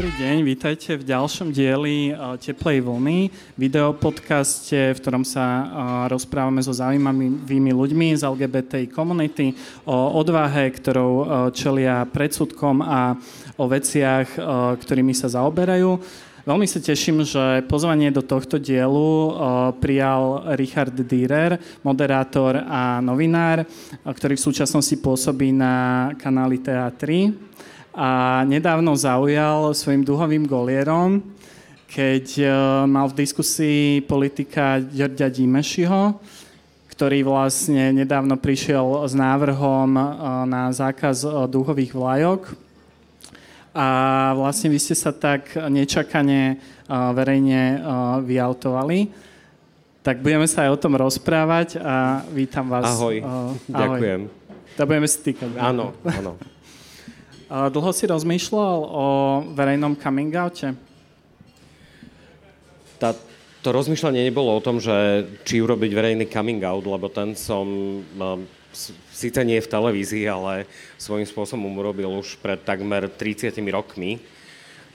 Dobrý deň, vítajte v ďalšom dieli Teplej vlny, videopodcaste, v ktorom sa rozprávame so zaujímavými ľuďmi z LGBTI komunity o odvahe, ktorou čelia predsudkom a o veciach, ktorými sa zaoberajú. Veľmi sa teším, že pozvanie do tohto dielu prijal Richard Dürer, moderátor a novinár, ktorý v súčasnosti pôsobí na kanáli TA3 a nedávno zaujal svojim duhovým golierom, keď uh, mal v diskusii politika Ďorďa Dimešiho, ktorý vlastne nedávno prišiel s návrhom uh, na zákaz uh, duhových vlajok. A vlastne vy ste sa tak nečakane verejne vyautovali. Tak budeme sa aj o tom rozprávať a vítam vás. Ahoj, ahoj. ďakujem. Tak budeme si týkať. Áno, áno. Dlho si rozmýšľal o verejnom coming oute? Tá, to rozmýšľanie nebolo o tom, že či urobiť verejný coming out, lebo ten som síce nie v televízii, ale svojím spôsobom urobil už pred takmer 30 rokmi.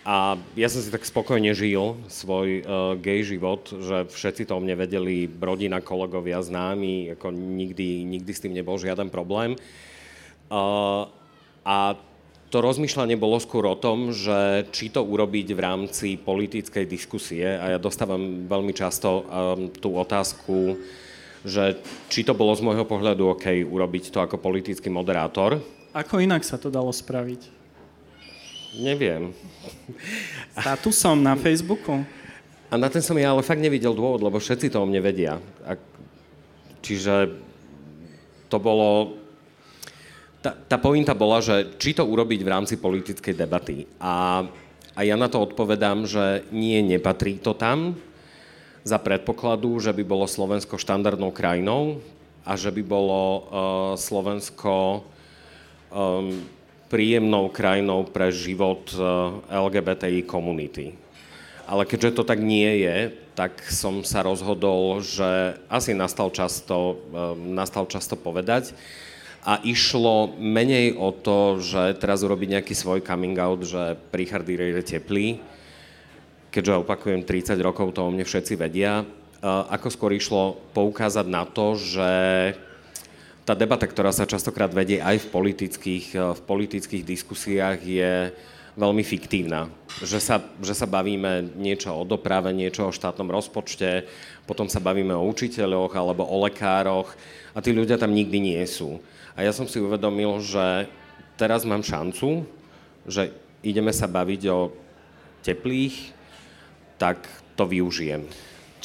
A ja som si tak spokojne žil svoj uh, gay život, že všetci to o mne vedeli, rodina, kolegovia, známi, ako nikdy, nikdy s tým nebol žiaden problém. Uh, a to rozmýšľanie bolo skôr o tom, že či to urobiť v rámci politickej diskusie a ja dostávam veľmi často um, tú otázku, že či to bolo z môjho pohľadu OK urobiť to ako politický moderátor. Ako inak sa to dalo spraviť? Neviem. Statusom na Facebooku? A na ten som ja ale fakt nevidel dôvod, lebo všetci to o mne vedia. A, čiže to bolo tá, tá pointa bola, že či to urobiť v rámci politickej debaty. A, a ja na to odpovedám, že nie, nepatrí to tam za predpokladu, že by bolo Slovensko štandardnou krajinou a že by bolo uh, Slovensko um, príjemnou krajinou pre život uh, LGBTI komunity. Ale keďže to tak nie je, tak som sa rozhodol, že asi nastal často, um, nastal často povedať, a išlo menej o to, že teraz urobiť nejaký svoj coming out, že Richard je teplý, keďže opakujem 30 rokov, to o mne všetci vedia. Ako skôr išlo poukázať na to, že tá debata, ktorá sa častokrát vedie aj v politických, v politických diskusiách, je veľmi fiktívna. Že sa, že sa bavíme niečo o doprave, niečo o štátnom rozpočte, potom sa bavíme o učiteľoch alebo o lekároch a tí ľudia tam nikdy nie sú. A ja som si uvedomil, že teraz mám šancu, že ideme sa baviť o teplých, tak to využijem.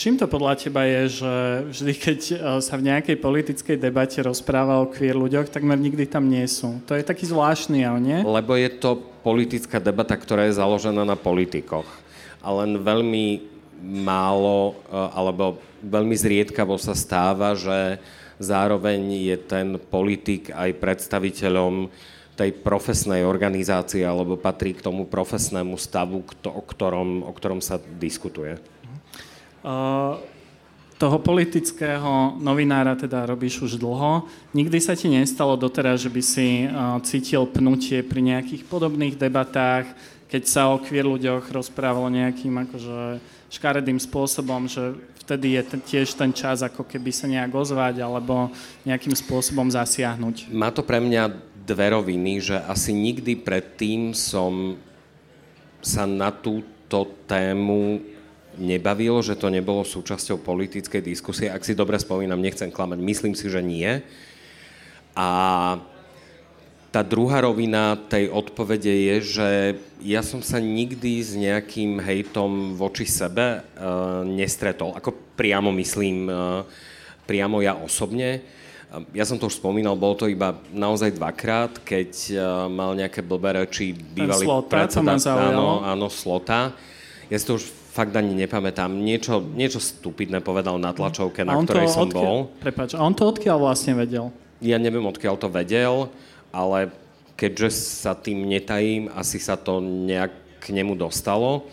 Čím to podľa teba je, že vždy, keď e, sa v nejakej politickej debate rozpráva o queer ľuďoch, takmer nikdy tam nie sú. To je taký zvláštny ale nie? Lebo je to politická debata, ktorá je založená na politikoch. A len veľmi málo, e, alebo veľmi zriedkavo sa stáva, že zároveň je ten politik aj predstaviteľom tej profesnej organizácie alebo patrí k tomu profesnému stavu, o ktorom, o ktorom sa diskutuje. Uh, toho politického novinára teda robíš už dlho. Nikdy sa ti nestalo doteraz, že by si cítil pnutie pri nejakých podobných debatách, keď sa o queer ľuďoch rozprávalo nejakým akože škaredým spôsobom, že vtedy je t- tiež ten čas ako keby sa nejak ozvať alebo nejakým spôsobom zasiahnuť. Má to pre mňa dve roviny, že asi nikdy predtým som sa na túto tému nebavil, že to nebolo súčasťou politickej diskusie. Ak si dobre spomínam, nechcem klamať, myslím si, že nie. A tá druhá rovina tej odpovede je, že ja som sa nikdy s nejakým hejtom voči sebe uh, nestretol. Ako priamo myslím, uh, priamo ja osobne. Uh, ja som to už spomínal, bolo to iba naozaj dvakrát, keď uh, mal nejaké blbé reči bývalý predseda. Áno, áno, Slota. Ja si to už fakt ani nepamätám. Niečo, niečo stupidné povedal na tlačovke, na ktorej som odkiaľ, bol. Prepač, a on to odkiaľ vlastne vedel? Ja neviem, odkiaľ to vedel ale keďže sa tým netajím, asi sa to nejak k nemu dostalo.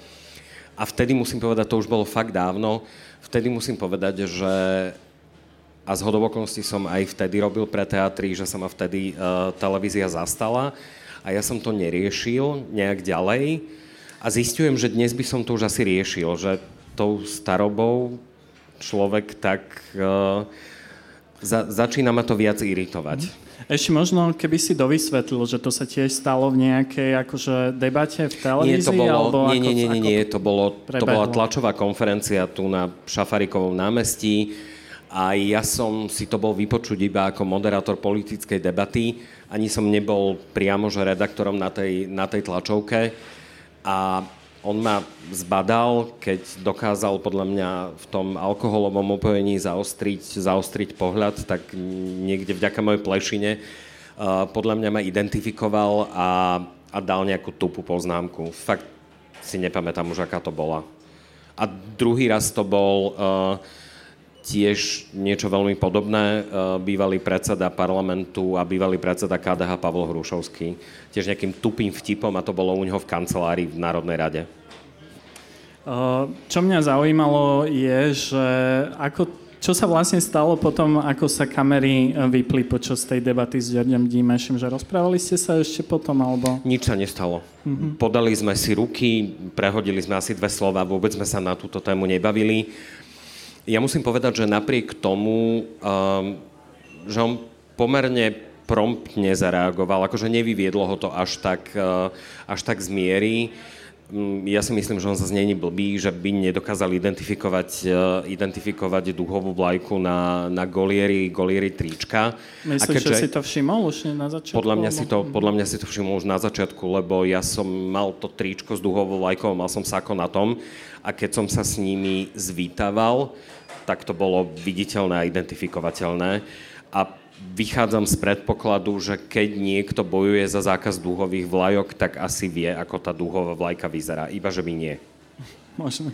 A vtedy musím povedať, to už bolo fakt dávno, vtedy musím povedať, že a z hodovokonosti som aj vtedy robil pre teatry, že sa ma vtedy uh, televízia zastala a ja som to neriešil nejak ďalej A zistujem, že dnes by som to už asi riešil, že tou starobou človek tak... Uh, za, začína ma to viac iritovať. Mm. Ešte možno, keby si dovysvetlil, že to sa tiež stalo v nejakej akože, debate v televízii? Nie, to bolo, alebo nie, nie, nie, nie, nie, to, bolo, to bola tlačová konferencia tu na Šafarikovom námestí a ja som si to bol vypočuť iba ako moderátor politickej debaty. Ani som nebol priamo že redaktorom na tej, na tej tlačovke. A on ma zbadal, keď dokázal podľa mňa v tom alkoholovom opojení zaostriť, zaostriť pohľad, tak niekde vďaka mojej plešine uh, podľa mňa ma identifikoval a, a dal nejakú tupú poznámku. Fakt si nepamätám už, aká to bola. A druhý raz to bol uh, tiež niečo veľmi podobné. Uh, bývalý predseda parlamentu a bývalý predseda KDH Pavol Hrušovský. Tiež nejakým tupým vtipom a to bolo u neho v kancelárii v Národnej rade. Čo mňa zaujímalo je, že ako, čo sa vlastne stalo potom, ako sa kamery vypli počas tej debaty s Ďardem Dímešom, že rozprávali ste sa ešte potom, alebo... Nič sa nestalo. Mm-hmm. Podali sme si ruky, prehodili sme asi dve slova, vôbec sme sa na túto tému nebavili. Ja musím povedať, že napriek tomu, um, že on pomerne promptne zareagoval, akože nevyviedlo ho to až tak, uh, až tak z miery. Mm, ja si myslím, že on zase není blbý, že by nedokázal identifikovať, uh, identifikovať duhovú vlajku na, na golieri, golieri trička. Myslíš, keďže, že si to všimol už na začiatku? Podľa mňa, si to, podľa mňa si to všimol už na začiatku, lebo ja som mal to tričko s duhovou vlajkou, mal som sako na tom a keď som sa s nimi zvítával, tak to bolo viditeľné a identifikovateľné. A vychádzam z predpokladu, že keď niekto bojuje za zákaz dúhových vlajok, tak asi vie, ako tá dúhová vlajka vyzerá. Iba, že by nie. Možno.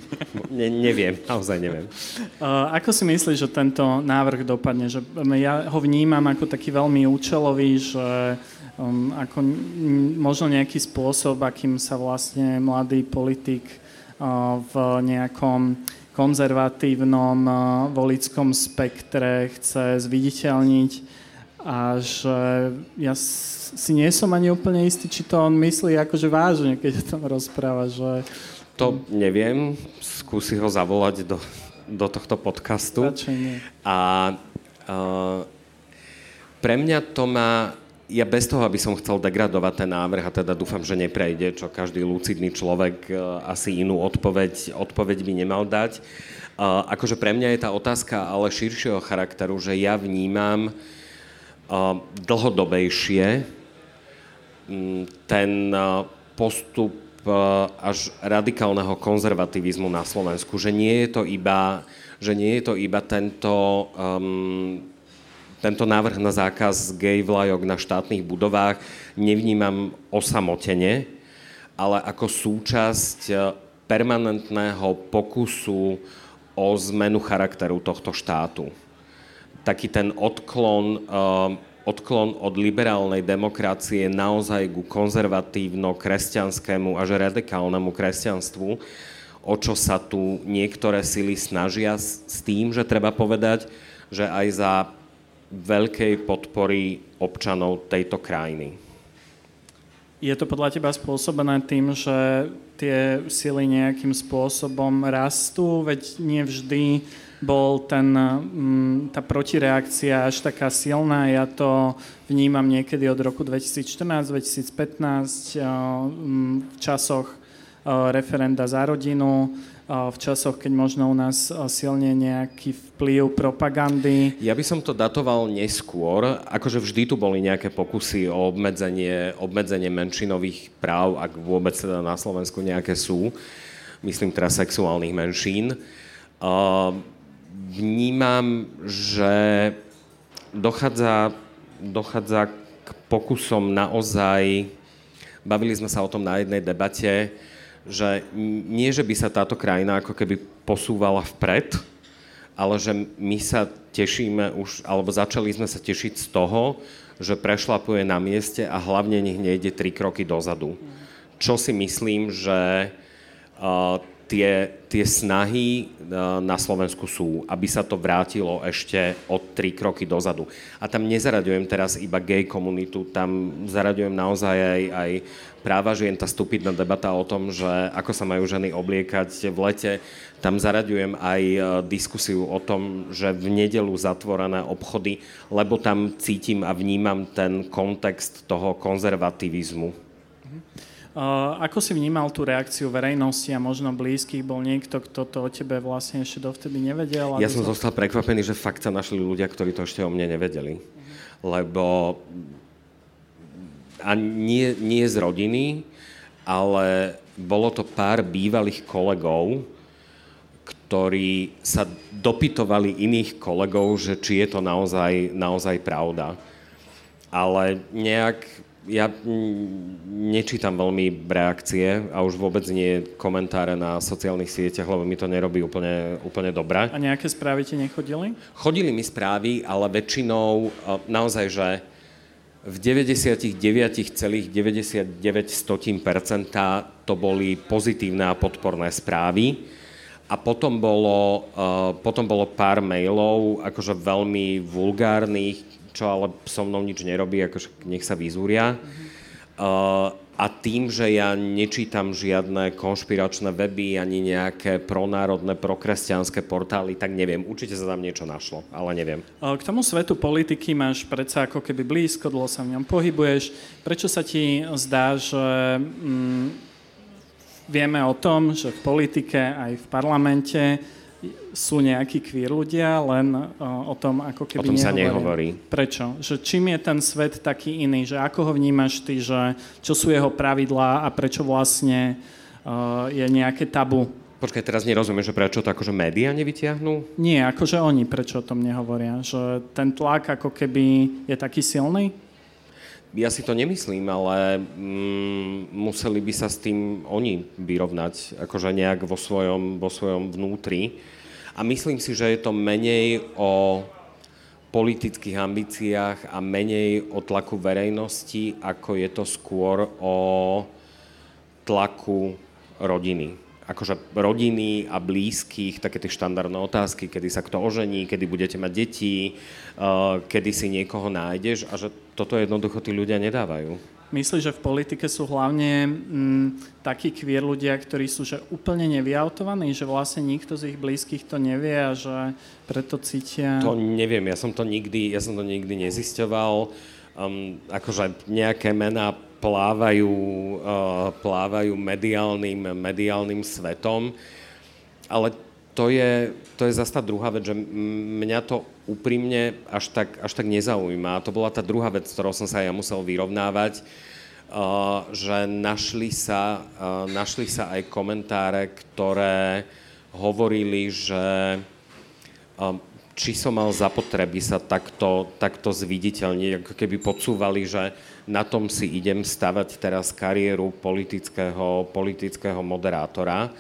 Ne, neviem, naozaj neviem. Uh, ako si myslíš, že tento návrh dopadne? Že ja ho vnímam ako taký veľmi účelový, že um, ako možno nejaký spôsob, akým sa vlastne mladý politik uh, v nejakom konzervatívnom uh, volickom spektre chce zviditeľniť a že ja si nie som ani úplne istý, či to on myslí akože vážne, keď o tom rozpráva, že... To neviem, skúsi ho zavolať do, do tohto podcastu. A uh, pre mňa to má, ja bez toho, aby som chcel degradovať ten návrh, a teda dúfam, že neprejde, čo každý lucidný človek uh, asi inú odpoveď, odpoveď by nemal dať. Uh, akože pre mňa je tá otázka ale širšieho charakteru, že ja vnímam dlhodobejšie ten postup až radikálneho konzervativizmu na Slovensku, že nie je to iba, že nie je to iba tento, um, tento návrh na zákaz gay vlajok na štátnych budovách nevnímam osamotene, ale ako súčasť permanentného pokusu o zmenu charakteru tohto štátu. Taký ten odklon, uh, odklon od liberálnej demokracie naozaj ku konzervatívno-kresťanskému až radikálnemu kresťanstvu, o čo sa tu niektoré sily snažia s tým, že treba povedať, že aj za veľkej podpory občanov tejto krajiny. Je to podľa teba spôsobené tým, že tie sily nejakým spôsobom rastú, veď nie vždy bol ten, mm, tá protireakcia až taká silná. Ja to vnímam niekedy od roku 2014-2015 mm, v časoch referenda za rodinu, v časoch, keď možno u nás silne nejaký vplyv propagandy. Ja by som to datoval neskôr, akože vždy tu boli nejaké pokusy o obmedzenie, obmedzenie menšinových práv, ak vôbec teda na Slovensku nejaké sú, myslím teraz sexuálnych menšín. Vnímam, že dochádza, dochádza k pokusom naozaj, bavili sme sa o tom na jednej debate, že nie, že by sa táto krajina ako keby posúvala vpred, ale že my sa tešíme už, alebo začali sme sa tešiť z toho, že prešlapuje na mieste a hlavne nech nejde tri kroky dozadu. Čo si myslím, že uh, tie, tie snahy na Slovensku sú, aby sa to vrátilo ešte o tri kroky dozadu. A tam nezaraďujem teraz iba gay komunitu, tam zaraďujem naozaj aj, aj práva žien, tá stupidná debata o tom, že ako sa majú ženy obliekať v lete, tam zaraďujem aj e, diskusiu o tom, že v nedelu zatvorené obchody, lebo tam cítim a vnímam ten kontext toho konzervativizmu. Uh, ako si vnímal tú reakciu verejnosti a možno blízkych? Bol niekto, kto to o tebe vlastne ešte dovtedy nevedel? Ja som so... zostal prekvapený, že fakt sa našli ľudia, ktorí to ešte o mne nevedeli. Lebo a nie, nie z rodiny, ale bolo to pár bývalých kolegov, ktorí sa dopytovali iných kolegov, že či je to naozaj, naozaj pravda. Ale nejak ja nečítam veľmi reakcie a už vôbec nie komentáre na sociálnych sieťach, lebo mi to nerobí úplne, úplne dobré. A nejaké správy ti nechodili? Chodili mi správy, ale väčšinou naozaj, že v 99,99% to boli pozitívne a podporné správy a potom bolo, uh, potom bolo pár mailov, akože veľmi vulgárnych, čo ale so mnou nič nerobí, akože nech sa vyzúria. Uh, a tým, že ja nečítam žiadne konšpiračné weby ani nejaké pronárodné, prokresťanské portály, tak neviem. Určite sa tam niečo našlo, ale neviem. K tomu svetu politiky máš predsa ako keby blízko, dlho sa v ňom pohybuješ. Prečo sa ti zdá, že mm, vieme o tom, že v politike aj v parlamente sú nejakí queer ľudia, len uh, o tom ako keby O tom sa nehovorí. Prečo? Že čím je ten svet taký iný? Že ako ho vnímaš ty, že čo sú jeho pravidlá a prečo vlastne uh, je nejaké tabu? Počkaj, teraz nerozumiem, že prečo to akože médiá nevytiahnú? Nie, akože oni prečo o tom nehovoria. Že ten tlak ako keby je taký silný? Ja si to nemyslím, ale mm, museli by sa s tým oni vyrovnať, akože nejak vo svojom, vo svojom vnútri. A myslím si, že je to menej o politických ambíciách a menej o tlaku verejnosti, ako je to skôr o tlaku rodiny akože rodiny a blízkych, také tie štandardné otázky, kedy sa kto ožení, kedy budete mať deti, uh, kedy si niekoho nájdeš a že toto jednoducho tí ľudia nedávajú. Myslíš, že v politike sú hlavne mm, takí queer ľudia, ktorí sú že úplne nevyautovaní, že vlastne nikto z ich blízkych to nevie a že preto cítia... To neviem, ja som to nikdy, ja som to nikdy nezisťoval. Um, akože nejaké mená plávajú, uh, plávajú mediálnym, mediálnym svetom. Ale to je, to je zase tá druhá vec, že mňa to úprimne až tak, až tak nezaujíma. A to bola tá druhá vec, s ktorou som sa ja musel vyrovnávať, uh, že našli sa, uh, našli sa aj komentáre, ktoré hovorili, že či som mal zapotreby sa takto, takto zviditeľniť, ako keby podsúvali, že na tom si idem stavať teraz kariéru politického, politického moderátora.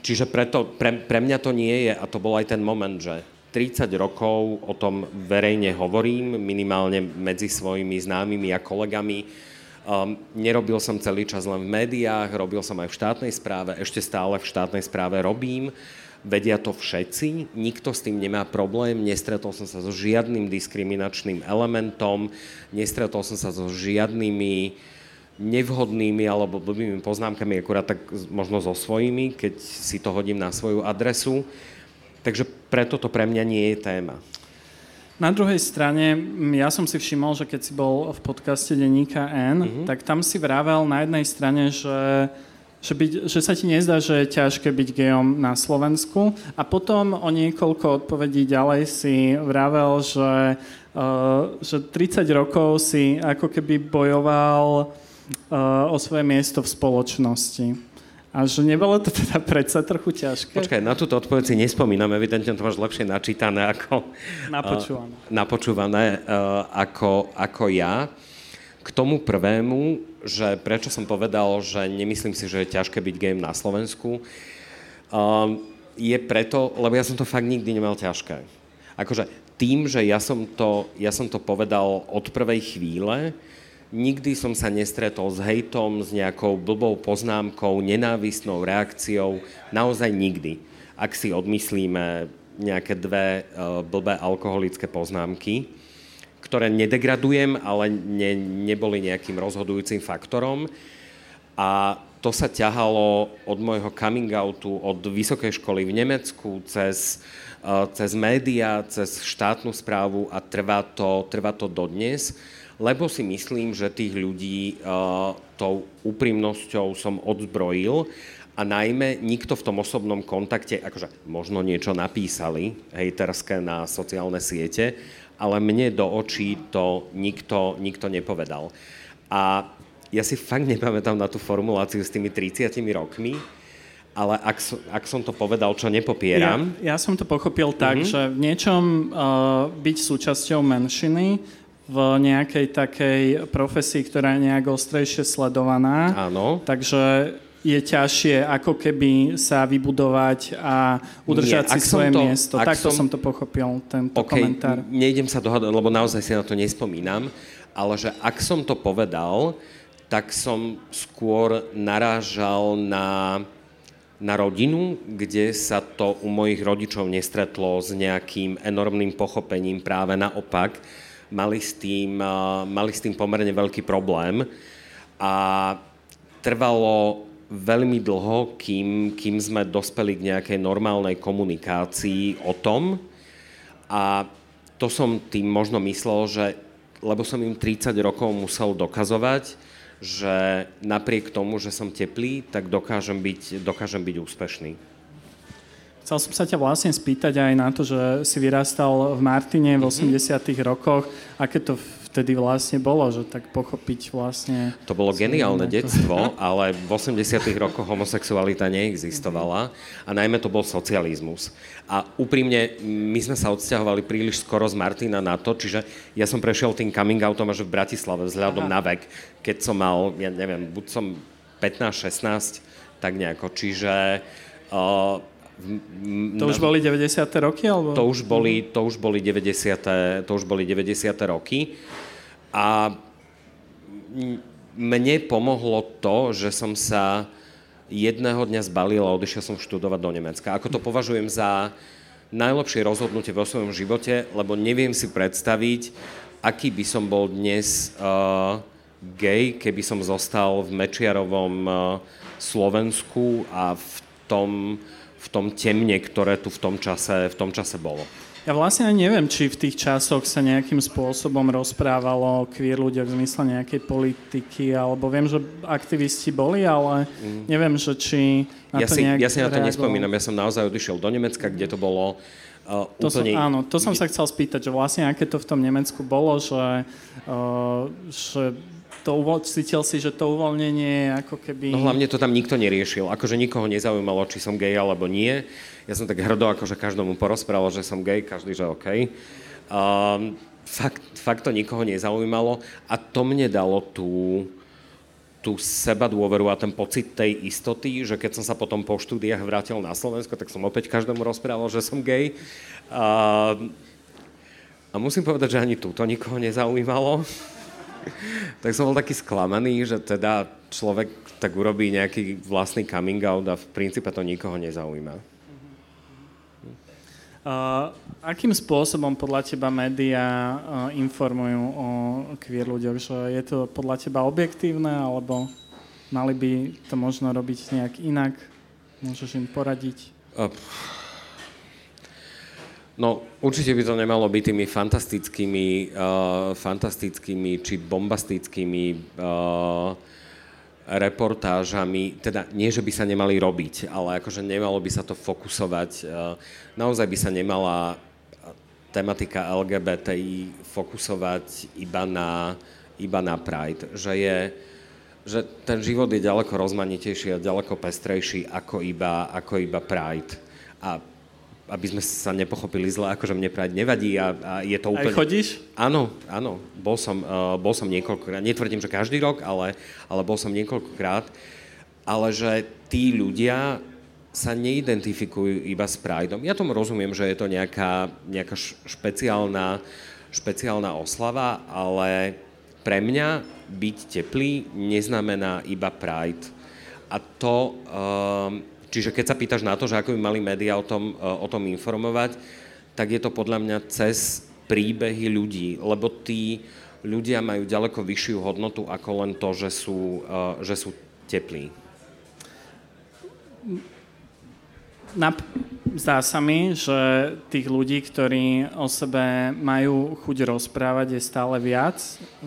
Čiže preto, pre, pre mňa to nie je, a to bol aj ten moment, že 30 rokov o tom verejne hovorím, minimálne medzi svojimi známymi a kolegami. Um, nerobil som celý čas len v médiách, robil som aj v štátnej správe, ešte stále v štátnej správe robím vedia to všetci, nikto s tým nemá problém, nestretol som sa so žiadnym diskriminačným elementom, nestretol som sa so žiadnymi nevhodnými alebo blbými poznámkami, akurát tak možno so svojimi, keď si to hodím na svoju adresu. Takže preto to pre mňa nie je téma. Na druhej strane, ja som si všimol, že keď si bol v podcaste Deníka N, mm-hmm. tak tam si vravel na jednej strane, že že, byť, že sa ti nezdá, že je ťažké byť gejom na Slovensku. A potom o niekoľko odpovedí ďalej si vravel, že, uh, že 30 rokov si ako keby bojoval uh, o svoje miesto v spoločnosti. A že nebolo to teda predsa trochu ťažké? Počkaj, na túto odpoveď si nespomínam, evidentne to máš lepšie načítané ako... Napočúvané. Uh, napočúvané uh, ako, ako ja. K tomu prvému, že prečo som povedal, že nemyslím si, že je ťažké byť game na Slovensku, um, je preto, lebo ja som to fakt nikdy nemal ťažké. Akože tým, že ja som to, ja som to povedal od prvej chvíle, nikdy som sa nestretol s hejtom, s nejakou blbou poznámkou, nenávistnou reakciou, naozaj nikdy. Ak si odmyslíme nejaké dve uh, blbé alkoholické poznámky, ktoré nedegradujem, ale ne, neboli nejakým rozhodujúcim faktorom. A to sa ťahalo od môjho coming outu, od vysokej školy v Nemecku, cez, uh, cez médiá, cez štátnu správu a trvá to, trvá to dodnes lebo si myslím, že tých ľudí uh, tou úprimnosťou som odzbrojil a najmä nikto v tom osobnom kontakte, akože možno niečo napísali hejterské na sociálne siete, ale mne do očí to nikto, nikto nepovedal. A ja si fakt nepamätám na tú formuláciu s tými 30 rokmi, ale ak, ak som to povedal, čo nepopieram... Ja, ja som to pochopil tak, mm-hmm. že v niečom uh, byť súčasťou menšiny v nejakej takej profesii, ktorá je nejak ostrejšie sledovaná. Áno. Takže je ťažšie ako keby sa vybudovať a udržať Nie, si svoje to, miesto. Takto som, som to pochopil, tento okay, komentár. Nejdem sa dohadať, lebo naozaj si na to nespomínam, ale že ak som to povedal, tak som skôr narážal na, na rodinu, kde sa to u mojich rodičov nestretlo s nejakým enormným pochopením, práve naopak mali s tým, mali s tým pomerne veľký problém a trvalo veľmi dlho, kým, kým sme dospeli k nejakej normálnej komunikácii o tom a to som tým možno myslel, že lebo som im 30 rokov musel dokazovať, že napriek tomu, že som teplý, tak dokážem byť, dokážem byť úspešný. Chcel som sa ťa vlastne spýtať aj na to, že si vyrastal v Martine v 80 mhm. rokoch. Aké to vtedy vlastne bolo, že tak pochopiť vlastne... To bolo geniálne to... detstvo, ale v 80 rokoch homosexualita neexistovala a najmä to bol socializmus. A úprimne, my sme sa odsťahovali príliš skoro z Martina na to, čiže ja som prešiel tým coming outom až v Bratislave vzhľadom Aha. na vek, keď som mal, ja neviem, buď som 15-16, tak nejako. Čiže uh, to už boli 90. roky? Alebo? To už boli, to už boli 90. To už boli 90. roky. A mne pomohlo to, že som sa jedného dňa zbalil a odišiel som študovať do Nemecka. Ako to považujem za najlepšie rozhodnutie vo svojom živote, lebo neviem si predstaviť, aký by som bol dnes uh, gay, keby som zostal v Mečiarovom uh, Slovensku a v tom v tom temne, ktoré tu v tom čase, v tom čase bolo. Ja vlastne ani neviem, či v tých časoch sa nejakým spôsobom rozprávalo o queer ľuďoch v zmysle nejakej politiky, alebo viem, že aktivisti boli, ale mm. neviem, že či na ja to si, Ja si na to nespomínam, ja som naozaj odišiel do Nemecka, kde to bolo uh, to úplne... Som, áno, to som sa chcel spýtať, že vlastne aké to v tom Nemecku bolo, že, uh, že to uvol, cítil si, že to uvoľnenie je ako keby... No hlavne to tam nikto neriešil. Akože nikoho nezaujímalo, či som gay alebo nie. Ja som tak hrdo akože každomu porozprával, že som gay, každý, že OK. Um, fakt, fakt to nikoho nezaujímalo a to mne dalo tú, tú seba dôveru a ten pocit tej istoty, že keď som sa potom po štúdiách vrátil na Slovensko, tak som opäť každomu rozprával, že som gay. Uh, a musím povedať, že ani tu nikoho nezaujímalo tak som bol taký sklamaný, že teda človek tak urobí nejaký vlastný coming out a v princípe to nikoho nezaujíma. Uh, akým spôsobom podľa teba médiá uh, informujú o queer ľuďoch? Že je to podľa teba objektívne, alebo mali by to možno robiť nejak inak? Môžeš im poradiť? Uh, No, určite by to nemalo byť tými fantastickými, uh, fantastickými či bombastickými uh, reportážami, teda nie, že by sa nemali robiť, ale akože nemalo by sa to fokusovať, uh, naozaj by sa nemala tematika LGBTI fokusovať iba na, iba na Pride, že je, že ten život je ďaleko rozmanitejší a ďaleko pestrejší ako iba, ako iba Pride. A aby sme sa nepochopili zle, akože mne práve nevadí a, a je to úplne... Aj chodíš? Áno, áno. Bol som, uh, bol som niekoľkokrát, netvrdím, že každý rok, ale, ale bol som niekoľkokrát. Ale že tí ľudia sa neidentifikujú iba s Prideom. Ja tomu rozumiem, že je to nejaká, nejaká špeciálna, špeciálna oslava, ale pre mňa byť teplý neznamená iba pride. A to, ehm, čiže keď sa pýtaš na to, že ako by mali médiá o tom, e, o tom informovať, tak je to podľa mňa cez príbehy ľudí, lebo tí ľudia majú ďaleko vyššiu hodnotu ako len to, že sú, e, že sú teplí. Nap- zdá sa mi, že tých ľudí, ktorí o sebe majú chuť rozprávať, je stále viac.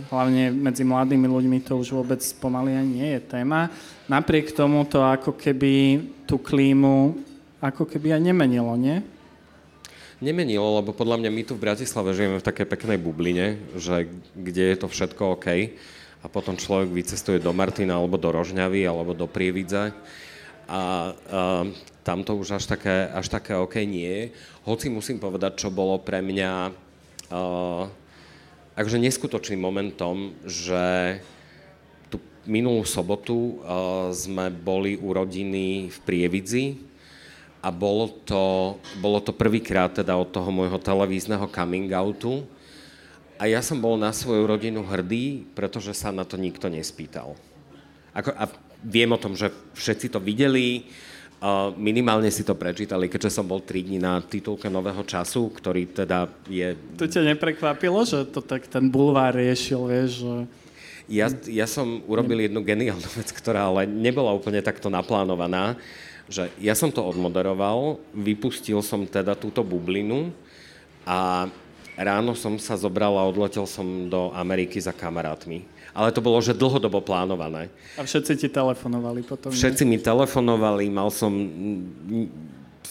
Hlavne medzi mladými ľuďmi to už vôbec pomaly ani nie je téma. Napriek tomu to ako keby tú klímu ako keby aj nemenilo, nie? Nemenilo, lebo podľa mňa my tu v Bratislave žijeme v takej peknej bubline, že kde je to všetko OK a potom človek vycestuje do Martina alebo do Rožňavy alebo do Prievidze a, a tam to už až také, až také OK nie je. Hoci musím povedať, čo bolo pre mňa uh, akože neskutočným momentom, že minulú sobotu uh, sme boli u rodiny v Prievidzi a bolo to, bolo to prvýkrát teda od toho môjho televízneho coming outu a ja som bol na svoju rodinu hrdý, pretože sa na to nikto nespýtal. Ako, a viem o tom, že všetci to videli, minimálne si to prečítali, keďže som bol 3 dní na titulke Nového času, ktorý teda je... To ťa neprekvapilo, že to tak ten bulvár riešil, vieš, že... Ja, ja som urobil jednu geniálnu vec, ktorá ale nebola úplne takto naplánovaná, že ja som to odmoderoval, vypustil som teda túto bublinu a ráno som sa zobral a odletel som do Ameriky za kamarátmi ale to bolo, že dlhodobo plánované. A všetci ti telefonovali potom? Všetci mi telefonovali, mal som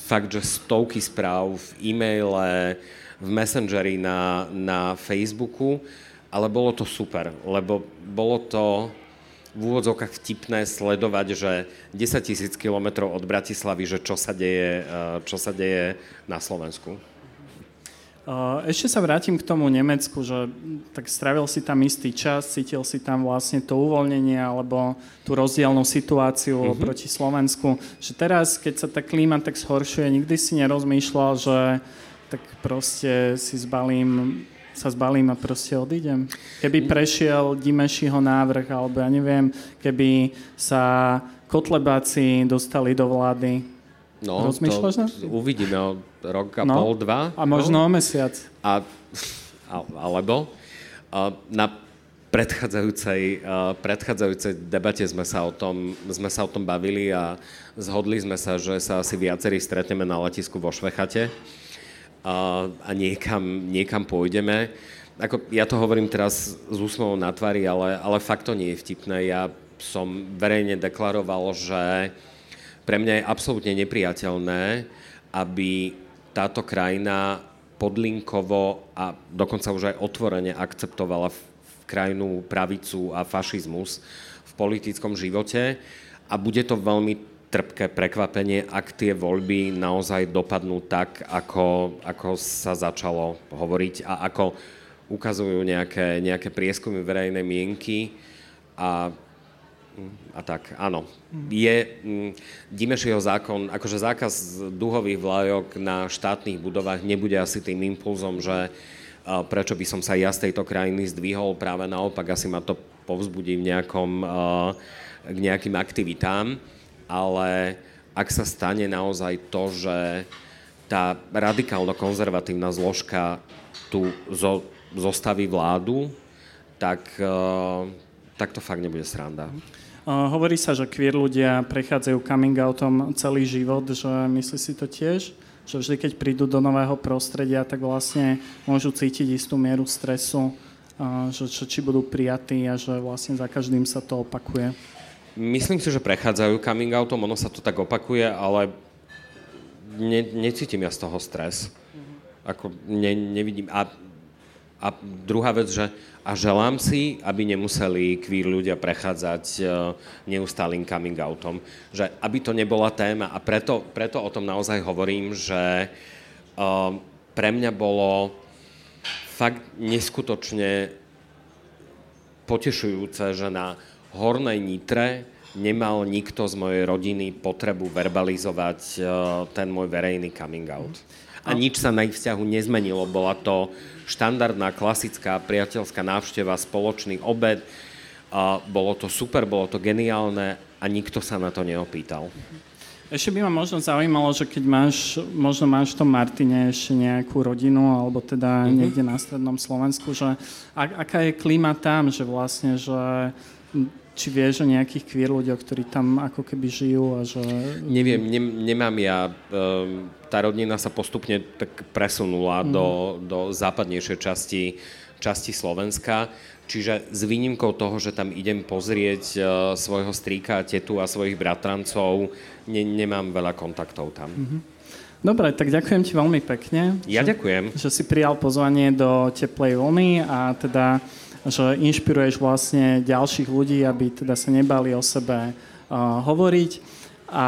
fakt, že stovky správ v e-maile, v Messengeri, na, na Facebooku, ale bolo to super, lebo bolo to v úvodzovkách vtipné sledovať, že 10 tisíc kilometrov od Bratislavy, že čo sa deje, eh, čo sa deje na Slovensku. Ešte sa vrátim k tomu Nemecku, že tak stravil si tam istý čas, cítil si tam vlastne to uvoľnenie alebo tú rozdielnú situáciu mm-hmm. proti Slovensku. Že teraz, keď sa tá klíma tak zhoršuje, nikdy si nerozmýšľal, že tak proste si zbalím sa zbalím a proste odídem. Keby prešiel Dimešiho návrh, alebo ja neviem, keby sa kotlebáci dostali do vlády, No, Rozmýšľaš to uvidíme o rok a no, pol, dva. A možno no. o mesiac. A, alebo na predchádzajúcej, predchádzajúcej debate sme sa, o tom, sme sa o tom bavili a zhodli sme sa, že sa asi viacerí stretneme na letisku vo Švechate a, niekam, niekam pôjdeme. Ako, ja to hovorím teraz s úsmevom na tvári, ale, ale fakt to nie je vtipné. Ja som verejne deklaroval, že pre mňa je absolútne nepriateľné, aby táto krajina podlinkovo a dokonca už aj otvorene akceptovala krajinu pravicu a fašizmus v politickom živote a bude to veľmi trpké prekvapenie, ak tie voľby naozaj dopadnú tak, ako, ako sa začalo hovoriť a ako ukazujú nejaké, nejaké prieskumy verejnej mienky a a tak, áno. Je mm, Dimešieho zákon, akože zákaz duhových vlajok na štátnych budovách nebude asi tým impulzom, že prečo by som sa ja z tejto krajiny zdvihol, práve naopak asi ma to povzbudí v nejakom, k nejakým aktivitám, ale ak sa stane naozaj to, že tá radikálno-konzervatívna zložka tu zo, zostaví vládu, tak, tak to fakt nebude sranda. Hovorí sa, že queer ľudia prechádzajú coming outom celý život, že myslí si to tiež? Že vždy, keď prídu do nového prostredia, tak vlastne môžu cítiť istú mieru stresu, že, že či budú prijatí a že vlastne za každým sa to opakuje. Myslím si, že prechádzajú coming outom, ono sa to tak opakuje, ale ne, necítim ja z toho stres. Ako ne, nevidím. A, a druhá vec, že a želám si, aby nemuseli queer ľudia prechádzať e, neustálým coming outom. Že aby to nebola téma a preto, preto o tom naozaj hovorím, že uh, pre mňa bolo fakt neskutočne potešujúce, že na Hornej Nitre nemal nikto z mojej rodiny potrebu verbalizovať uh, ten môj verejný coming out. A nič sa na ich vzťahu nezmenilo. Bola to štandardná, klasická priateľská návšteva, spoločný obed. Uh, bolo to super, bolo to geniálne a nikto sa na to neopýtal. Ešte by ma možno zaujímalo, že keď máš, možno máš v tom Martine ešte nejakú rodinu, alebo teda mm-hmm. niekde na strednom Slovensku, že a, aká je klíma tam, že vlastne, že či vieš o nejakých queer ľuďoch, ktorí tam ako keby žijú a že... Neviem, ne, nemám ja. Um, tá rodina sa postupne tak presunula mm. do, do západnejšej časti, časti Slovenska. Čiže s výnimkou toho, že tam idem pozrieť uh, svojho strýka, tetu a svojich bratrancov, ne, nemám veľa kontaktov tam. Mm-hmm. Dobre, tak ďakujem ti veľmi pekne. Ja že, ďakujem. Že si prijal pozvanie do Teplej vlny a teda že inšpiruješ vlastne ďalších ľudí, aby teda sa nebali o sebe uh, hovoriť. A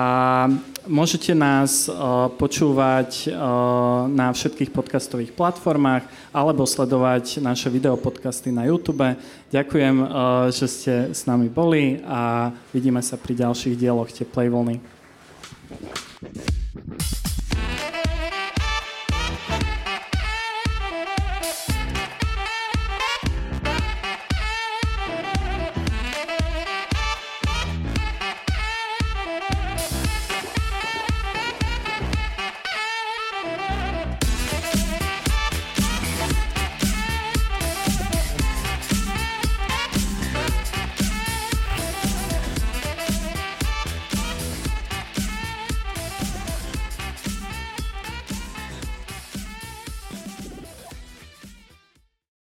môžete nás uh, počúvať uh, na všetkých podcastových platformách alebo sledovať naše videopodcasty na YouTube. Ďakujem, uh, že ste s nami boli a vidíme sa pri ďalších dieloch Teplej vlny.